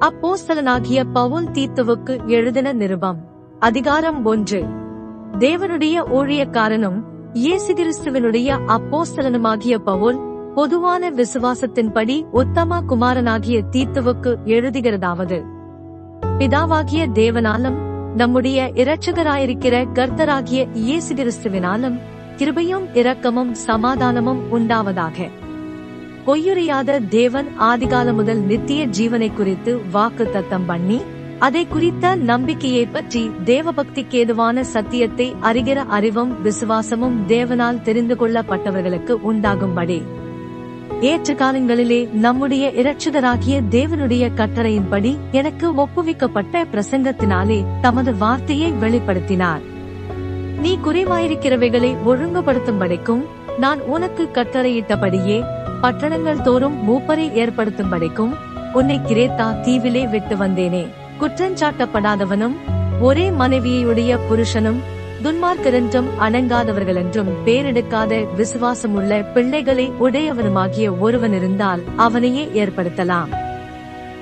அப்போஸ்தலனாகிய பவுல் தீத்துவுக்கு எழுதின நிருபம். அதிகாரம் ஒன்று. தேவனுடைய ஊழியக்காரனும் இயேசு கிறிஸ்துவனுடைய அப்போஸ்தலனுமாகிய பவுல் பொதுவான விசுவாசத்தின்படி உத்தம குமாரனாகிய தீத்துவுக்கு எழுதுகிறதாவது. பிதாவாகிய தேவனாலும் நம்முடைய இரட்சகராயிருக்கிற கர்த்தராகிய இயேசு கிறிஸ்துவினாலும் கிருபையும் இரக்கமும் சமாதானமும் உண்டாவதாக. பொய்யுறையாத தேவன் ஆதிகாலம் முதல் நித்திய ஜீவனை குறித்து வாக்கு தத்தம் பண்ணி அதை குறித்த நம்பிக்கையை பற்றி தேவபக்திக்கு ஏதுவான சத்தியத்தை அறிகிற அறிவும் விசுவாசமும் தேவனால் தெரிந்து கொள்ளப்பட்டவர்களுக்கு உண்டாகும்படி. ஏற்ற காலங்களிலே நம்முடைய இரட்சகராகிய தேவனுடைய கட்டளையின்படி எனக்கு ஒப்புவிக்கப்பட்ட பிரசங்கத்தினாலே தமது வார்த்தையை வெளிப்படுத்தினார். நீ குறைவாயிருக்கிறவைகளை ஒழுங்குபடுத்தும்படிக்கும் நான் உனக்கு கட்டளையிட்டபடியே பட்டணங்கள் தோறும் மூப்பரை ஏற்படுத்தும்படிக்கும் உன்னை கிரேத்தா தீவிலே விட்டு வந்தேனே. குற்றஞ்சாட்டப்படாதவனும் ஒரே மனைவியுடைய புருஷனும் துன்மார்க்கரென்றும் அணங்காதவர்களென்றும் பேரெடுக்காத விசுவாசமுள்ள பிள்ளைகளை உடையவனுமாகிய ஒருவன் இருந்தால் அவனையே ஏற்படுத்தலாம்.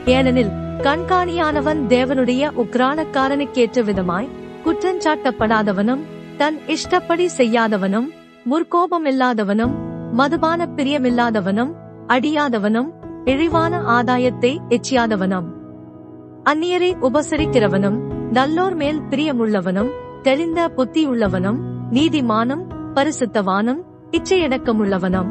ஏனெனில் கண்காணியானவன் தேவனுடைய உக்ரானக்காரனுக்கேற்ற விதமாய் குற்றஞ்சாட்டப்படாதவனும் தன் இஷ்டப்படி செய்யாதவனும் முற்கோபமில்லாதவனும் மதுபான பிரியமில்லாதவனும் அடியாதவனும் இழிவான ஆதாயத்தை எச்சியாதவனும். அந்நியரை உபசரிக்கிறவனும் நல்லோர் மேல் பிரியமுள்ளவனும் தெளிந்த புத்தியுள்ளவனும் நீதிமானும் பரிசுத்தவானும் இச்சையடக்கமுள்ளவனும்.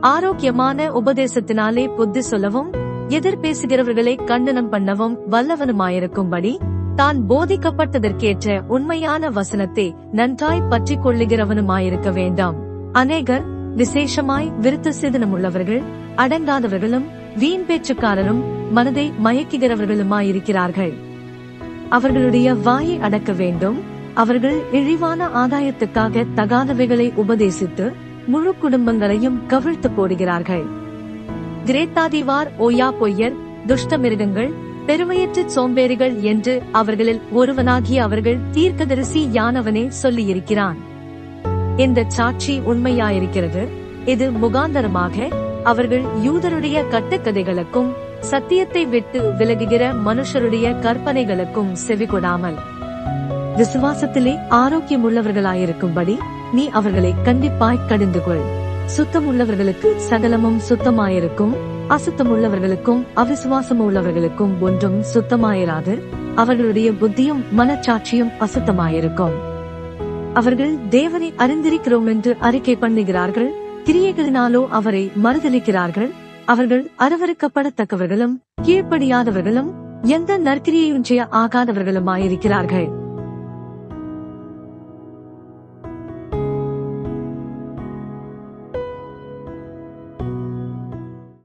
ஆரோக்கியமான உபதேசத்தினாலே புத்தி சொல்லவும் எதிர் பேசுகிறவர்களை கண்டனம் பண்ணவும் வல்லவனுமாயிருக்கும்படி தான் போதிக்கப்பட்டதற்கேற்ற உண்மையான வசனத்தை நன்றாய் பற்றிக் கொள்ளுகிறவனுமாயிருக்க வேண்டாம். அநேகர் விசேஷமாய் விருத்த சேதனமுள்ளவர்கள் அடங்காதவர்களும் வீண் பேச்சுக்காரரும் மனதை மயக்குகிறவர்களுமாயிருக்கிறார்கள். அவர்களுடைய வாயை அடக்க வேண்டும். அவர்கள் இழிவான ஆதாயத்துக்காக தகாதவைகளை உபதேசித்து முழு குடும்பங்களையும் கவிழ்த்து போடுகிறார்கள் கிரேத்தாதிவார் ஓயா பொய்யர் துஷ்ட மிருகங்கள் பெருமையற்ற சோம்பேறிகள் என்று அவர்களில் ஒருவனாகிய அவர்கள் தீர்க்கதரிசி யானவனே சொல்லியிருக்கிறான். இந்த சாட்சி உண்மையாயிருக்கிறது. இது முகாந்தரமாக அவர்கள் யூதருடைய கட்டுக்கதைகளுக்கும் சத்தியத்தை விட்டு விலகுகிற மனுஷருடைய கற்பனைகளுக்கும் செவிகொடாமல். விசுவாசத்திலே ஆரோக்கியமுள்ளவர்களாயிருக்கும்படி நீ அவர்களை கண்டிப்பாய் கடிந்து கொள் சுத்தமுள்ளவர்களுக்கு சகலமும் சுத்தமாயிருக்கும். அசுத்தமுள்ளவர்களுக்கும் அவிசுவாசம் உள்ளவர்களுக்கும் ஒன்றும் சுத்தமாயிராது. அவர்களுடைய புத்தியும் மனச்சாட்சியும் அசுத்தமாயிருக்கும். அவர்கள் தேவனை அறிந்திருக்கிறோம் என்று அறிக்கை பண்ணுகிறார்கள். கிரியைகளினாலோ அவரை மறுதளிக்கிறார்கள் அவர்கள் அரவறுக்கப்படத்தக்கவர்களும் கீழ்ப்படியாதவர்களும் எந்த நற்கிரியையும் செய்ய ஆகாதவர்களுமாயிருக்கிறார்கள்.